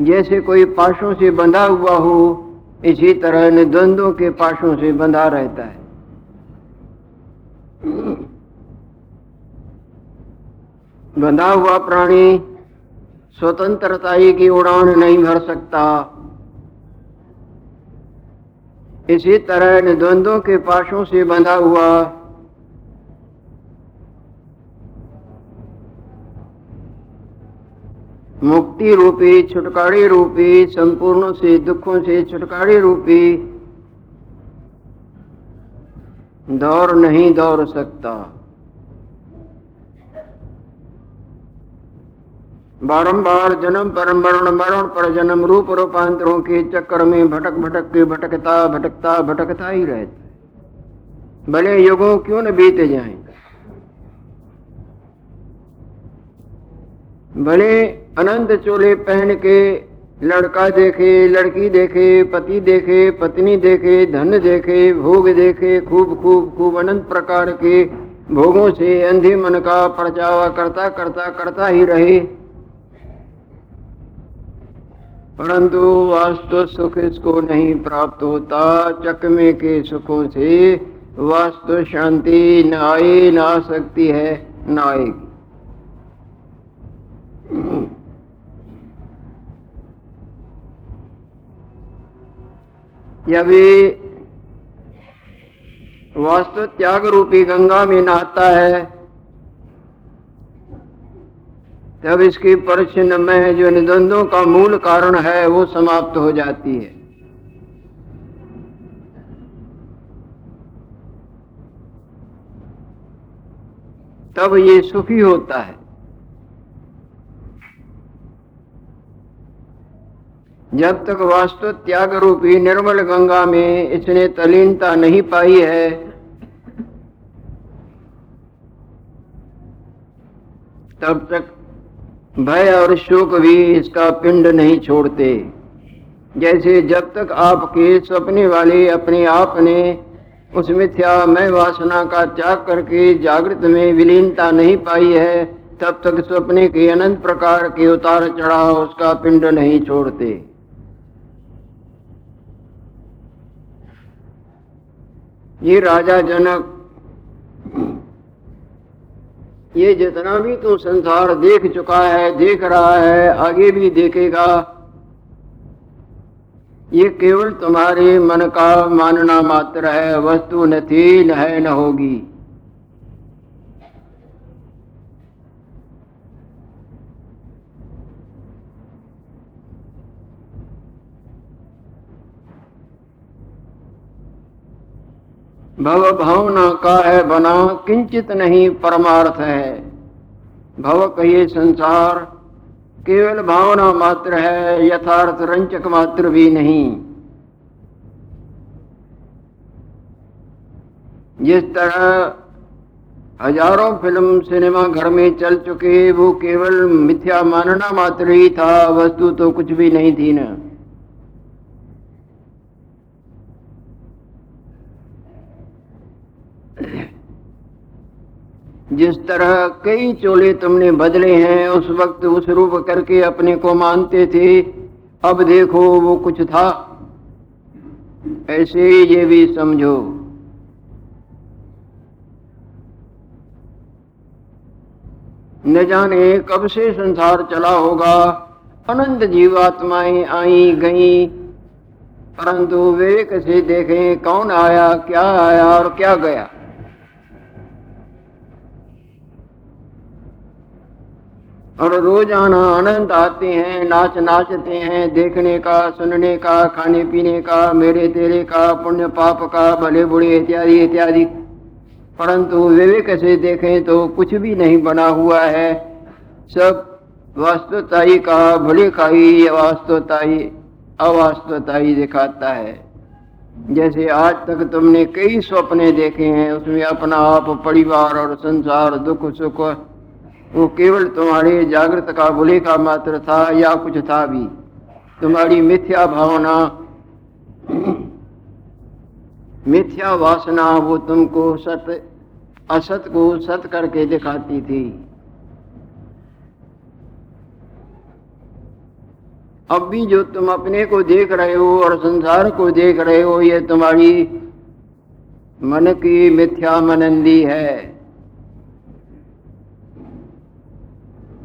जैसे कोई पाशों से बंधा हुआ हो, इसी तरह द्वंद्वों के पाशों से बंधा रहता है। बंधा हुआ प्राणी स्वतंत्रता की उड़ान नहीं भर सकता। इसी तरह द्वंद्वों के पाशों से बंधा हुआ मुक्ति रूपी, छुटकारे रूपी, संपूर्ण से, दुखों से, छुटकारे रूपी। दौड़ नहीं दौड़ सकता। बारंबार जन्म पर मरण मरण पर जन्म, रूप रूपांतरों के चक्कर में भटक भटक के भटकता भटकता भटकता ही रहता भले युगों क्यों न बीते जाएँ भले अनंत चोले पहन के, लड़का देखे, लड़की देखे, पति देखे, पत्नी देखे, धन देखे, भोग देखे, खूब खूब खूब अनंत प्रकार के भोगों से अंधे मन का परचावा करता करता करता ही रहे। परंतु वास्तु सुख इसको नहीं प्राप्त होता, चकमे के सुखों से वास्तु शांति न आए, न सकती है, न आएगी। भी वास्तु त्याग रूपी गंगा में नहाता है, तब इसकी परिचिन में जो निद्वंदों का मूल कारण है, वो समाप्त हो जाती है। तब ये सुखी होता है। जब तक वास्तु त्याग रूपी निर्मल गंगा में इसने तलीनता नहीं पाई है। तब तक भय और शोक भी इसका पिंड नहीं छोड़ते। जैसे जब तक आपके सपने वाले अपने आप ने उस मिथ्या मैं वासना का त्याग करके जागृत में विलीनता नहीं पाई है, तब तक सपने के अनंत प्रकार के उतार चढ़ाव उसका पिंड नहीं छोड़ते। ये राजा जनक, ये जितना भी तू संसार देख चुका है, देख रहा है, आगे भी देखेगा, ये केवल तुम्हारे मन का मानना मात्र है, वस्तु न थी न है न होगी। भव भावना का है बना, किंचित नहीं परमार्थ है। भव कहिए संसार, केवल भावना मात्र है, यथार्थ रंचक मात्र भी नहीं। जिस तरह हज़ारों फ़िल्म सिनेमा घर में चल चुके, वो केवल मिथ्या मानना मात्र ही था, वस्तु तो कुछ भी नहीं थी ना। जिस तरह कई चोले तुमने बदले हैं, उस वक्त उस रूप करके अपने को मानते थे, अब देखो वो कुछ था। ऐसे ही ये भी समझो। न जाने कब से संसार चला होगा, अनंत जीवात्माएँ आई गई, परंतु विवेक से देखें कौन आया, क्या आया और क्या गया। और रोज़ाना आनंद आते हैं, नाच नाचते हैं, देखने का, सुनने का, खाने पीने का, मेरे तेरे का, पुण्य पाप का, भले बुढ़े इत्यादि इत्यादि। परंतु विवेक से देखें तो कुछ भी नहीं बना हुआ है। सब वास्तवताई का, भले का ही अवास्तवताई अवास्तवताई दिखाता है। जैसे आज तक तुमने कई सपने देखे हैं, उसमें अपना आप, परिवार और संसार, दुख सुख वो केवल तुम्हारे जागृत का बुले का मात्र था या कुछ था भी। तुम्हारी मिथ्या भावना, मिथ्या वासना वो तुमको सत, असत को सत करके दिखाती थी। अब भी जो तुम अपने को देख रहे हो और संसार को देख रहे हो, ये तुम्हारी मन की मिथ्या मनंदी है।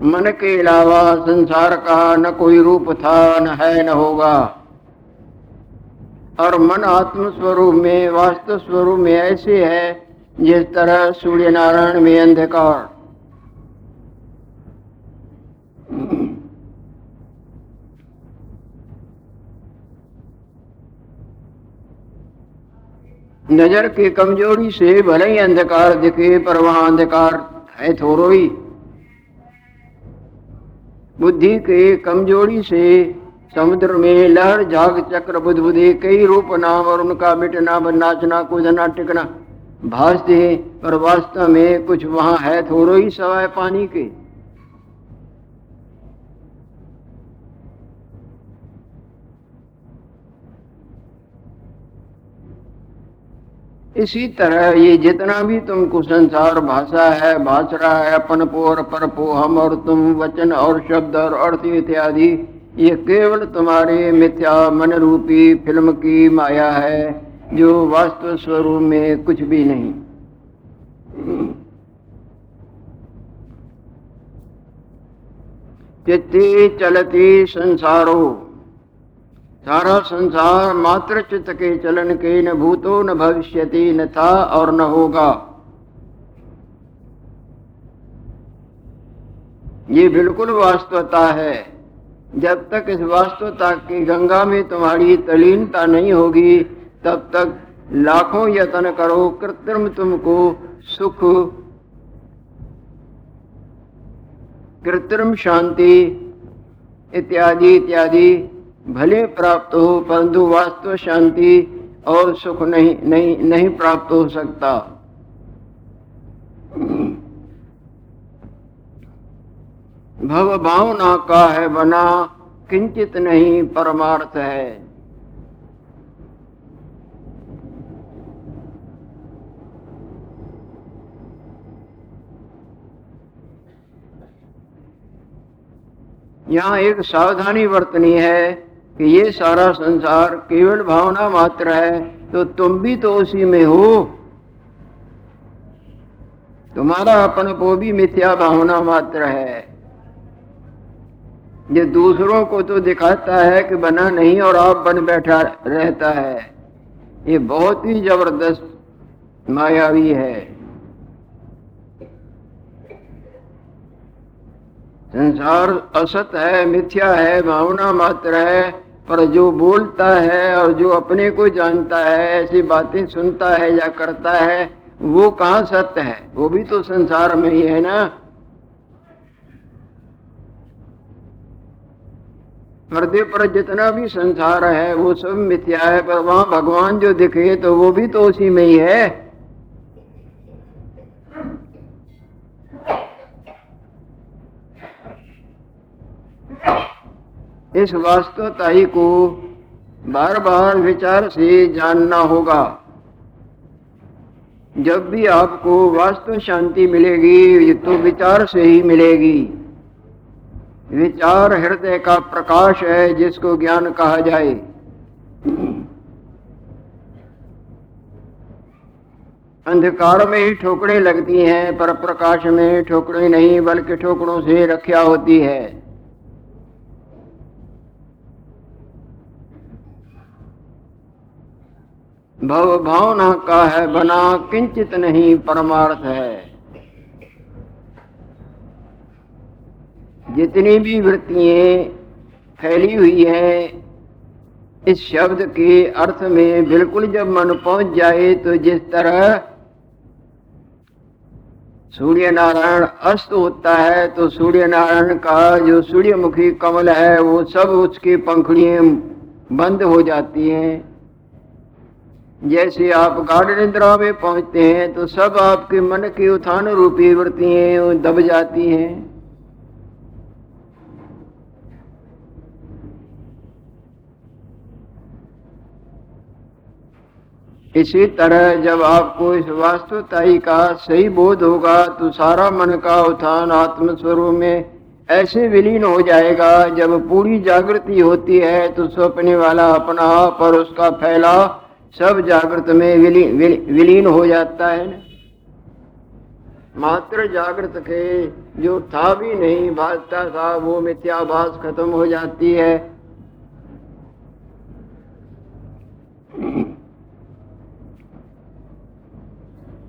मन के अलावा संसार का न कोई रूप था, न है, न होगा। और मन आत्म स्वरूप में, वास्तव स्वरूप में ऐसे है, जिस तरह सूर्य नारायण में अंधकार। नज़र की कमज़ोरी से भले ही अंधकार दिखे, पर वहाँ अंधकार है थोड़ो ही। बुद्धि के कमज़ोरी से समुद्र में लहर, झाग, चक्र, बुध, बुधे, कई रूप नाम और उनका मिटना नाचना कूदना, टिकना। भासते हैं और वास्तव में कुछ वहाँ है थोड़ो ही सवाए पानी के। इसी तरह ये जितना भी तुमको संसार भाषा है भाष रहा है, अपन पो और पर पो हम और तुम वचन और शब्द और अर्थ इत्यादि, ये केवल तुम्हारे मिथ्या मन रूपी फ़िल्म की माया है, जो वास्तव स्वरूप में कुछ भी नहीं। चित्ती चलती संसारो। सारा संसार मात्र चित्त के चलन के न भूतो न भविष्यति, न था और न होगा। ये बिल्कुल वास्तवता है। जब तक इस वास्तवता की गंगा में तुम्हारी तलीनता नहीं होगी, तब तक लाखों यत्न करो, कृत्रिम तुमको सुख, कृत्रिम शांति, इत्यादि इत्यादि। भले प्राप्त हो, परंतु वास्तव शांति और सुख नहीं नहीं नहीं प्राप्त हो सकता। भव भावना का है बना, किंचित नहीं, परमार्थ है। यहाँ एक सावधानी बरतनी है। कि ये सारा संसार केवल भावना मात्र है तो तुम भी तो उसी में हो। तुम्हारा अपन को भी मिथ्या भावना मात्र है। ये दूसरों को तो दिखाता है कि बना नहीं और आप बन बैठा रहता है। ये बहुत ही ज़बरदस्त मायावी है। संसार असत है, मिथ्या है, भावना मात्र है, पर जो बोलता है और जो अपने को जानता है, ऐसी बातें सुनता है या करता है, वो कहाँ सत्य है? वो भी तो संसार में ही है ना? पर्दे पर जितना भी संसार है, वो सब मिथ्या है, पर वहाँ भगवान जो दिखे तो वो भी तो उसी में ही है। इस वास्तवताई को बार बार विचार से जानना होगा। जब भी आपको वास्तव शांति मिलेगी तो विचार से ही मिलेगी। विचार हृदय का प्रकाश है, जिसको ज्ञान कहा जाए। अंधकार में ही ठोकरें लगती हैं, पर प्रकाश में ठोकरें नहीं, बल्कि ठोकरों से रक्षा होती है। भव भावना का है बना, किंचित नहीं परमार्थ है। जितनी भी वृत्तियाँ फैली हुई हैं, इस शब्द के अर्थ में बिल्कुल जब मन पहुँच जाए तो जिस तरह सूर्य नारायण अस्त होता है तो सूर्य नारायण का जो सूर्यमुखी कमल है, वो सब उसकी पंखड़ियाँ बंद हो जाती हैं। जैसे आप गाढ़ निद्रा में पहुँचते हैं तो सब आपके मन की उत्थान रूपी वृत्तियाँ दब जाती हैं। इसी तरह जब आपको इस वास्तुताई का सही बोध होगा तो सारा मन का उत्थान आत्मस्वरूप में ऐसे विलीन हो जाएगा, जब पूरी जागृति होती है तो सपने वाला अपना पर उसका फैला सब जागृत में विलीन विलीन हो जाता है ना। मात्र जागृत के जो था भी नहीं भाजता था, वो मिथ्याभास खत्म हो जाती है।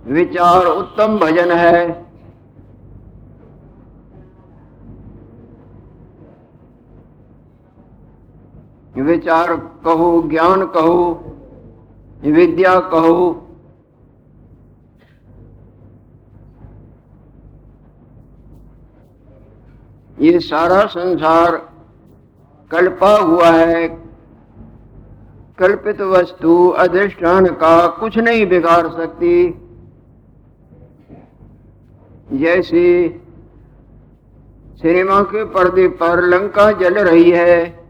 विचार उत्तम भजन है। विचार कहो, ज्ञान कहो विद्या कहो। ये सारा संसार कल्पा हुआ है। कल्पित वस्तु अधिष्ठान का कुछ नहीं बिगाड़ सकती। जैसे सिनेमा के पर्दे पर लंका जल रही है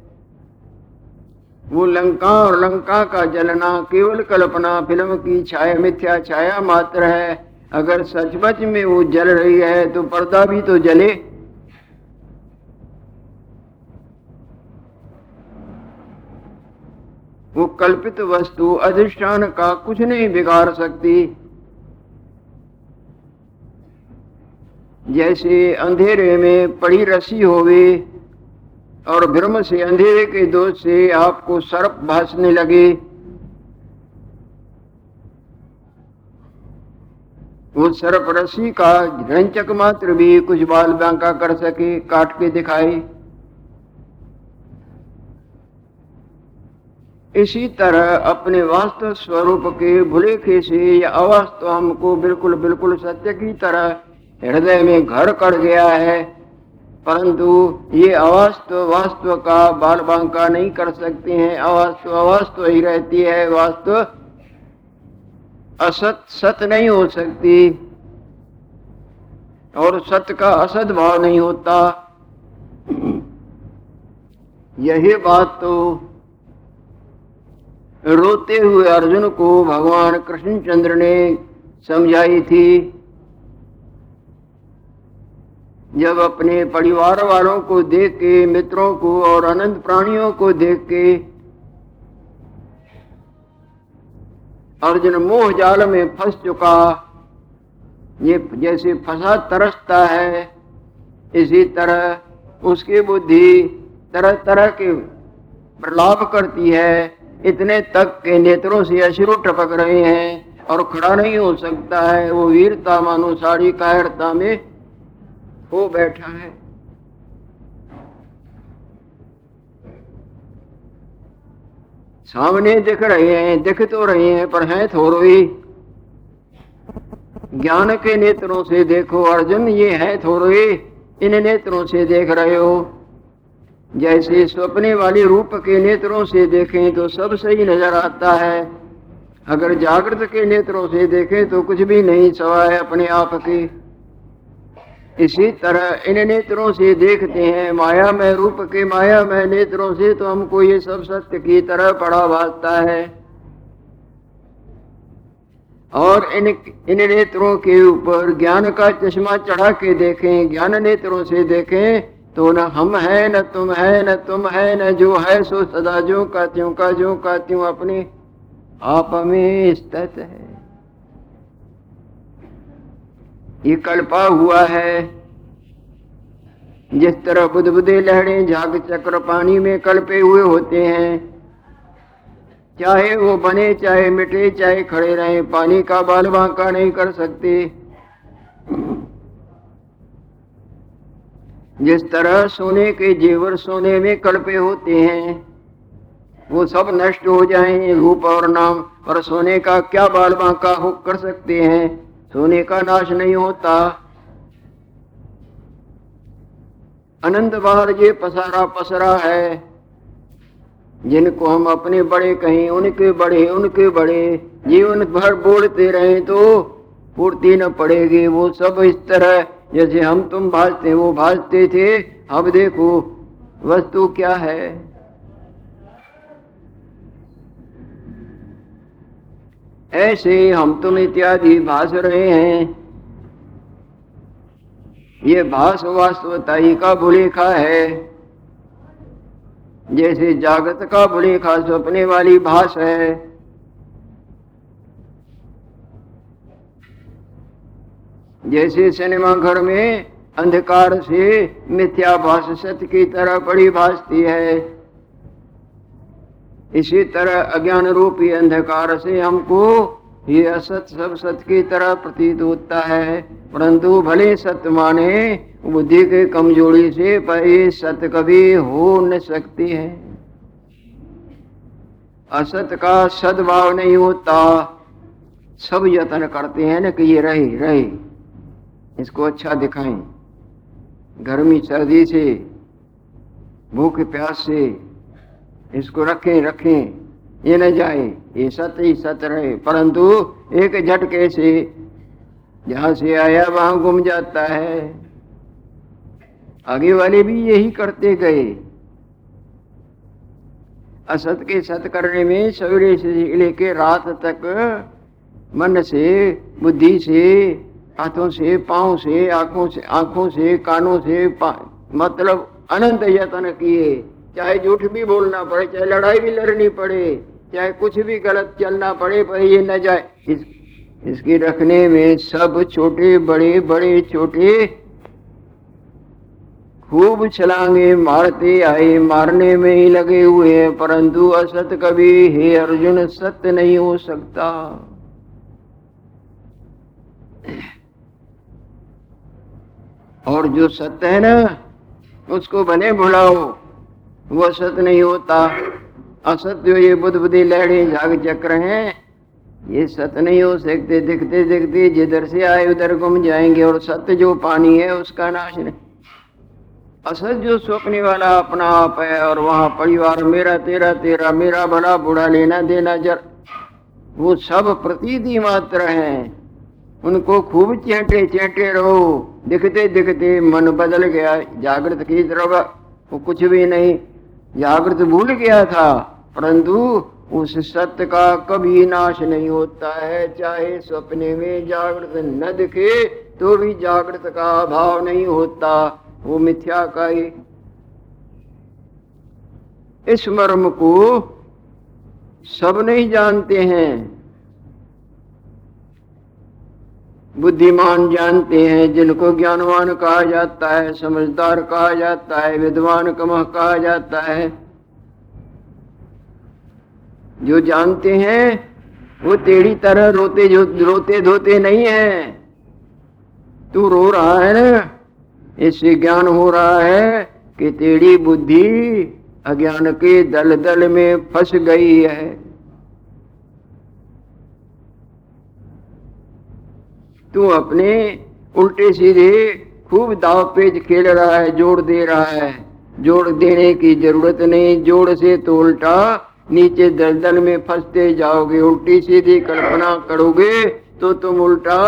वो लंका और लंका का जलना केवल कल्पना फ़िल्म की छाया, मिथ्या छाया मात्र है। अगर सचमच में वो जल रही है तो पर्दा भी तो जले। वो कल्पित वस्तु अधिष्ठान का कुछ नहीं बिगाड़ सकती। जैसे अंधेरे में पड़ी रसी होवे और भ्रम से अंधेरे के दोष से आपको सर्प भासने लगे। वो सर्प रसी का रंचक मात्र भी कुछ बाल बांका कर सके, काट के दिखाए। इसी तरह अपने वास्तव स्वरूप के भुलेखे से या अवास्तव हमको बिल्कुल बिल्कुल सत्य की तरह हृदय में घर कर गया है। परंतु ये अवास्तव वास्तव का बाल बांका नहीं कर सकते हैं। अवास्तव अवास्तव ही रहती है। वास्तव असत, सत नहीं हो सकती। और सत्य का असत भाव नहीं होता। यही बात तो रोते हुए अर्जुन को भगवान कृष्णचंद्र ने समझाई थी। जब अपने परिवार वालों को देख के मित्रों को और अनंत प्राणियों को देख के अर्जुन मोह जाल में फंस चुका। ये जैसे फंसा, तरसता है। इसी तरह उसकी बुद्धि तरह तरह के प्रलाप करती है। इतने तक के नेत्रों से अश्रु टपक रहे हैं और खड़ा नहीं हो सकता है। वो वीरता मानो साड़ी कायरता में हो बैठा है। सामने दिख रहे हैं, दिख तो रहे हैं, पर हैं थोड़ी ज्ञान के नेत्रों से देखो, अर्जुन, ये है थोड़ो ही। इन नेत्रों से देख रहे हो। जैसे सपने वाले रूप के नेत्रों से देखें तो सब सही नज़र आता है। अगर जागृत के नेत्रों से देखें तो कुछ भी नहीं सवाए अपने आप की। इसी तरह इन नेत्रों से देखते हैं, माया में रूप के माया में नेत्रों से तो हमको ये सब सत्य की तरह पड़ा भाजता है। और इन इन नेत्रों के ऊपर ज्ञान का चश्मा चढ़ा के देखें, ज्ञान नेत्रों से देखें तो न हम है, न तुम है, न तुम है, न जो है सो सदा जो का त्यों का जो का त्यों अपने आप में स्थित है। ये कल्पा हुआ है। जिस तरह बुदबुदे लहरें झाग चक्र पानी में कल्पे हुए होते हैं, चाहे वो बने, चाहे मिटे, चाहे खड़े रहे, पानी का बाल बांका नहीं कर सकते। जिस तरह सोने के जेवर सोने में कल्पे होते हैं, वो सब नष्ट हो जाएँ, रूप और नाम और सोने का क्या बाल बांका हो कर सकते हैं? सोने का नाश नहीं होता। अनंत बार ये पसारा पसरा है, जिनको हम अपने बड़े कहें, उनके बड़े उनके बड़े। जीवन भर बोलते रहे तो पूर्ति न पड़ेगी, वो सब इस तरह। जैसे हम तुम भाजते वो भाजते थे। अब देखो, वस्तु क्या है? ऐसे हम तुम इत्यादि भाष रहे हैं। ये भाष ही का भूलेखा है। जैसे जागत का भूलेखा सपने वाली भाष है। जैसे सिनेमा घर में अंधकार से मिथ्याभास सत्य की तरह बड़ी भासती है। इसी तरह अज्ञान रूपी अंधकार से हमको ये असत सब सत की तरह प्रतीत होता है। परंतु भले सत्य माने, बुद्धि के कमज़ोरी से पर सत्य कभी हो न सकती है। असत का सद्भाव नहीं होता। सब यत्न करते हैं ना कि ये रहे रहे। इसको अच्छा दिखाएँ। गर्मी, सर्दी से, भूख, प्यास से इसको रखें रखें। ये न जाए। ये सत्य ही सत्य रहे। परंतु एक झटके से जहाँ से आया, वहाँ गुम जाता है। आगे वाले भी यही करते गए। असत के सत करने में सवेरे से लेके रात तक मन से, बुद्धि से, हाथों से, पाँव से, आँखों से आँखों से, कानों से मतलब अनंत यत्न किए। चाहे झूठ भी बोलना पड़े चाहे लड़ाई भी लड़नी पड़े चाहे कुछ भी गलत चलना पड़े पर ये न जाए। इस, इसके रखने में सब छोटे बड़े बड़े छोटे खूब छलांगे मारते आए मारने में ही लगे हुए हैं परंतु असत कभी हे अर्जुन सत्य नहीं हो सकता। और जो सत्य है ना उसको बने भुलाओ। वो सत्य नहीं होता। असत्य ये बुद्ध बुद्धि लहड़ी जाग चक्र हैं, ये सत्य नहीं हो सकते। दिखते दिखते जिधर से आए उधर घूम जाएँगे और सत्य जो पानी है उसका नाश नहीं। असत जो स्वप्ने वाला अपना आप है और वहाँ परिवार मेरा तेरा तेरा, मेरा बड़ा बुढ़ा लेना देना जर, वो सब प्रतीति मात्र हैं। उनको खूब चेटे चेटे रहो। दिखते दिखते मन बदल गया, जागृत की तरफ़ वो कुछ भी नहीं। जागृत भूल गया था, परंतु उस सत्य का कभी नाश नहीं होता है। चाहे सपने में जागृत न दिखे तो भी जागृत का अभाव नहीं होता। वो मिथ्या का ही। इस मर्म को सब नहीं जानते हैं। बुद्धिमान जानते हैं, जिनको ज्ञानवान कहा जाता है, समझदार कहा जाता है, विद्वान कमह कहा जाता है। जो जानते हैं, वो तेरी तरह रोते जो, रोते धोते नहीं है। तू रो रहा है ना? इससे ज्ञान हो रहा है कि तेरी बुद्धि अज्ञान के दल दल में फंस गई है। तू अपने उल्टे सीधे खूब दाव पेज खेल रहा है, जोड़ दे रहा है। जोड़ देने की ज़रूरत नहीं, जोड़ से तो उल्टा नीचे दलदल में फंसते जाओगे। उल्टी सीधी कल्पना करोगे तो तुम उल्टा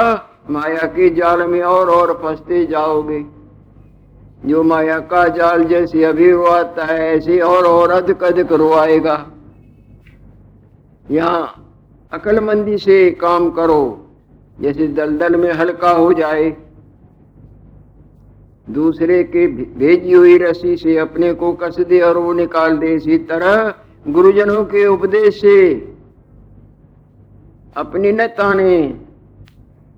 माया के जाल में और और फंसते जाओगे। जो माया का जाल जैसे अभी रुआता है, ऐसे और और अधिक अधिक रुआएगा यहाँ अकलमंदी से काम करो। जैसे दलदल में हल्का हो जाए, दूसरे के भेजी हुई रस्सी से अपने को कस दे और वो निकाल दे। इसी तरह गुरुजनों के उपदेश से अपनी न ताने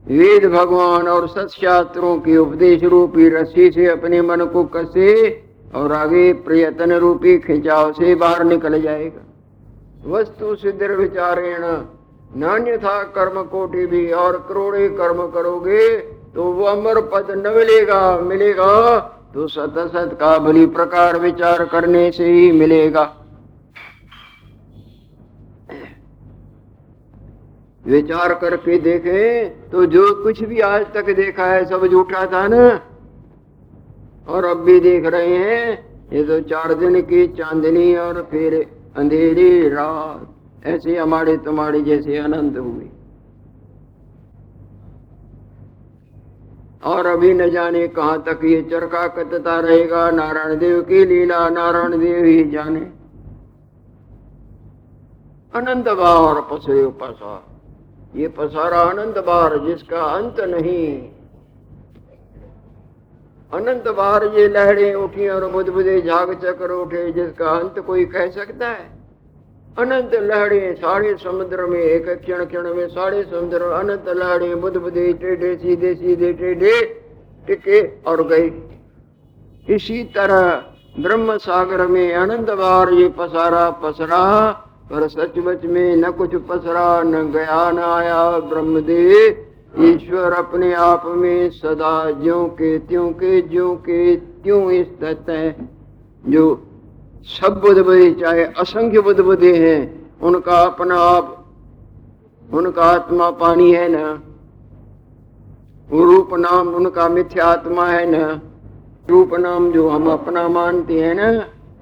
वेद भगवान और सत्शास्त्रों के उपदेश रूपी रस्सी से अपने मन को कसे और आगे प्रयत्न रूपी खिंचाव से बाहर निकल जाएगा। वस्तु सिद्ध विचारेण नान्य था कर्म कोटि भी और करोड़े कर्म करोगे तो वो अमर पद न मिलेगा मिलेगा तो सत सत का भली प्रकार विचार करने से ही मिलेगा। विचार करके देखे तो जो कुछ भी आज तक देखा है, सब झूठा था ना? और अब भी देख रहे हैं, ये तो चार दिन की चांदनी और फिर अंधेरी रात। ऐसे हमारे तुम्हारे जैसे अनंत हुए और अभी न जाने कहाँ तक ये चरखा कतता रहेगा, नारायण देव की लीला नारायण देव ही जाने। अनंत बार पसरे पसार ये पसारा अनंत बार जिसका अंत नहीं। अनंत बार ये लहरें उठी और बुध बुधे झाग चक्र उठे जिसका अंत कोई कह सकता है। अनंत लहड़े, सारे समुद्र में एक क्षण क्षण में सारे समुद्र अनंत लहरें बुध बुधे टेढ़े, सीधे सीधे, टेढ़े, टिके और गए। इसी तरह ब्रह्म सागर में अनंत बार ये पसारा पसरा, पर सचमुच में न कुछ पसरा, न गया, न आया ब्रह्मदेव। ईश्वर अपने आप में सदा ज्यो के त्यों के, ज्यो के त्यों स्थित है जो सब बुद्ध बुद्धि चाहे असंख्य बुद्ध बुद्धि हैं, उनका अपना आप, उनका आत्मा पानी है ना? रूप नाम उनका मिथ्या आत्मा है ना? रूप नाम जो हम अपना मानते हैं ना,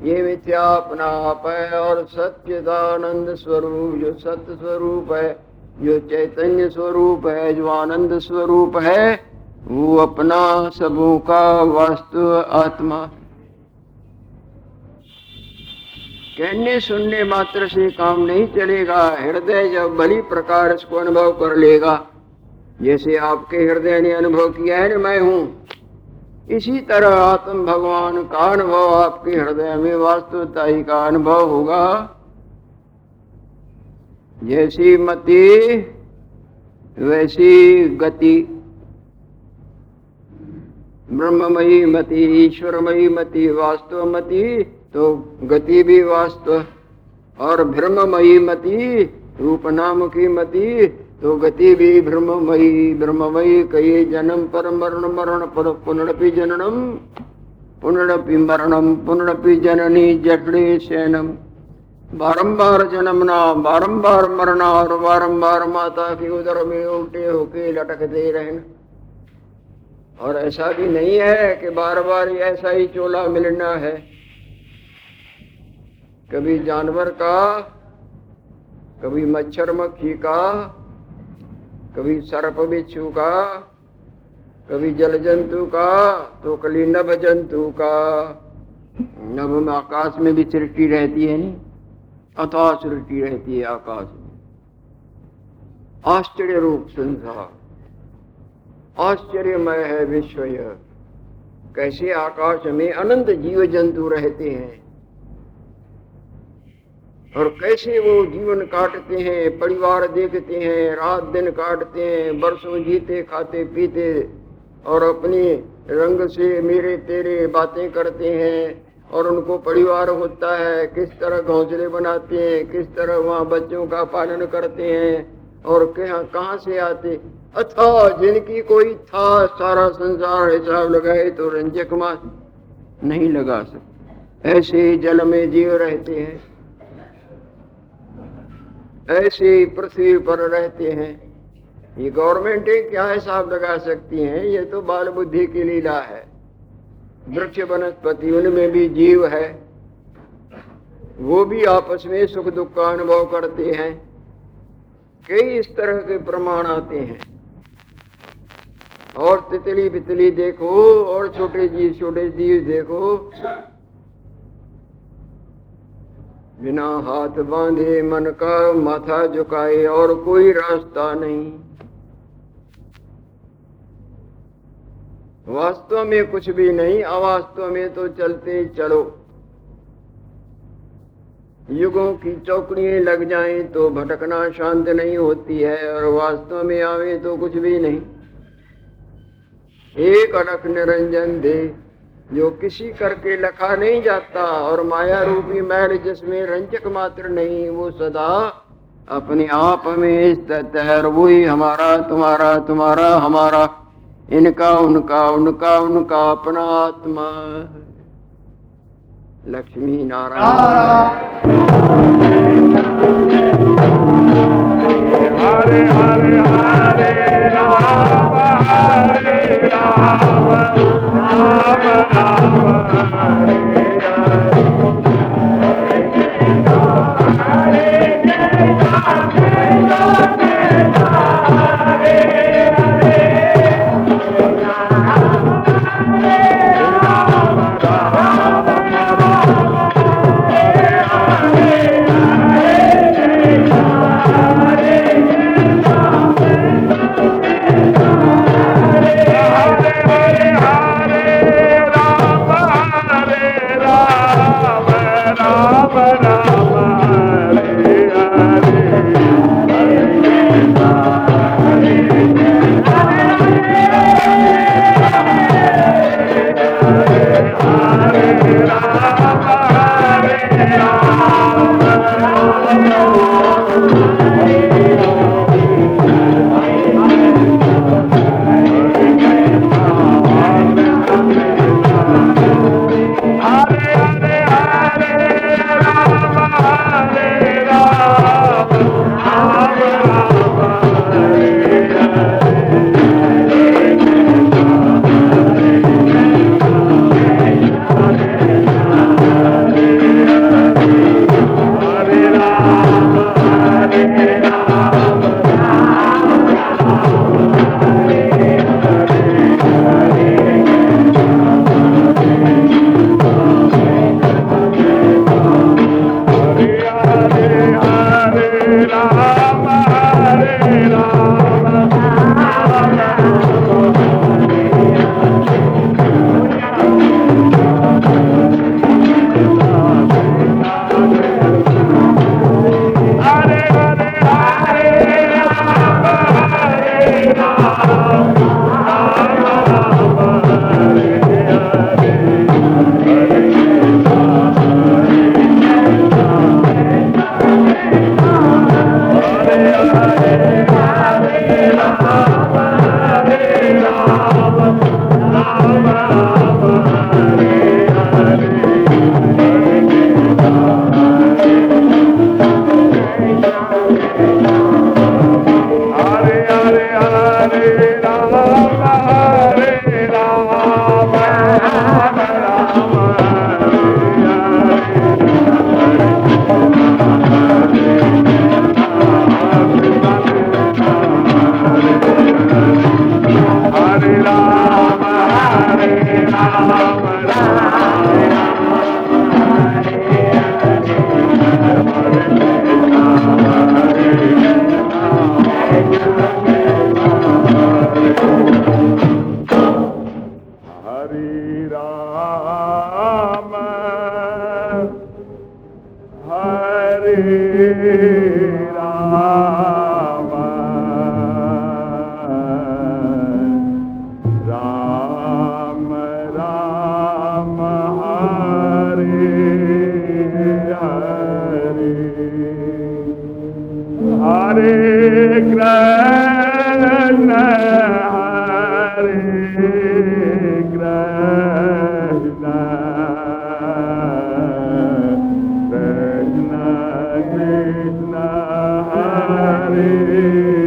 ये मिथ्या अपना आप है, और सत्यदानंद स्वरूप जो सत्य स्वरूप है, जो चैतन्य स्वरूप है, जो आनंद स्वरूप है, वो अपना सबों का वास्तु आत्मा कहने सुनने मात्र से काम नहीं चलेगा। हृदय जब भली प्रकार इसको अनुभव कर लेगा। जैसे आपके हृदय ने अनुभव किया है ना, मैं हूँ। इसी तरह आत्म भगवान का अनुभव आपके हृदय में वास्तवता ही का अनुभव होगा। जैसी मति, वैसी गति। ब्रह्ममयी मति, ईश्वरमयी मति वास्तव मति तो गति भी वास्तव और ब्रह्ममयी मति रूप नाम की मति तो गति भी ब्रह्ममयी ब्रह्ममयी कई जन्म पर मरण मरण पर पुनरपि जननम, पुनरपि मरणम, पुनरपि जननी जठड़े शैनम बारंबार जन्मना, बारंबार मरना और बारंबार माता की उदर में उल्टे होके लटकते रहना। और ऐसा भी नहीं है कि बार बार ऐसा ही चोला मिलना है। कभी जानवर का, कभी मच्छर मक्खी का, कभी सर्प बिच्छू का, कभी जल जंतु का तो कभी नभ जंतु का। नभ में आकाश में भी सृष्टि रहती है नहीं? अथवा सृष्टि रहती है आकाश में। आश्चर्य रूप संसार। आश्चर्यमय है विश्व यह। कैसे आकाश में अनंत जीव जंतु रहते हैं? और कैसे वो जीवन काटते हैं, परिवार देखते हैं, रात दिन काटते हैं, बरसों जीते, खाते, पीते, और अपने रंग से मेरे तेरे बातें करते हैं, और उनको परिवार होता है, किस तरह घोंसले बनाते हैं, किस तरह वहाँ बच्चों का पालन करते हैं, और कहाँ से आते। अथा जिनकी कोई था, सारा संसार हिसाब लगाए तो रंजक मास नहीं लगा सकते। ऐसे जल में जीव रहते हैं। ऐसे पृथ्वी पर रहते हैं। ये गवर्नमेंट क्या हिसाब लगा सकती हैं? ये तो बाल बुद्धि की लीला है। वृक्ष वनस्पति उनमें भी जीव है। वो भी आपस में सुख दुख का अनुभव करते हैं। कई इस तरह के प्रमाण आते हैं। और तितली बितली देखो, और छोटे जीव छोटे जीव देखो बिना हाथ बांधे मन का माथा झुकाए और कोई रास्ता नहीं। वास्तव में कुछ भी नहीं, अवास्तव में तो चलते चलो। युगों की चौकड़ियाँ लग जाएँ तो भटकना शांत नहीं होती है और वास्तव में आवे तो कुछ भी नहीं। एक अलख निरंजन दे जो किसी करके लखा नहीं जाता और माया रूपी मैल जिसमें रंजक मात्र नहीं, वो सदा अपने आप में स्थित है और वही हमारा, तुम्हारा तुम्हारा, हमारा। इनका, उनका उनका उनका अपना आत्मा लक्ष्मी नारायण। हरे हरे हरे, राम हरे, राम। Amen.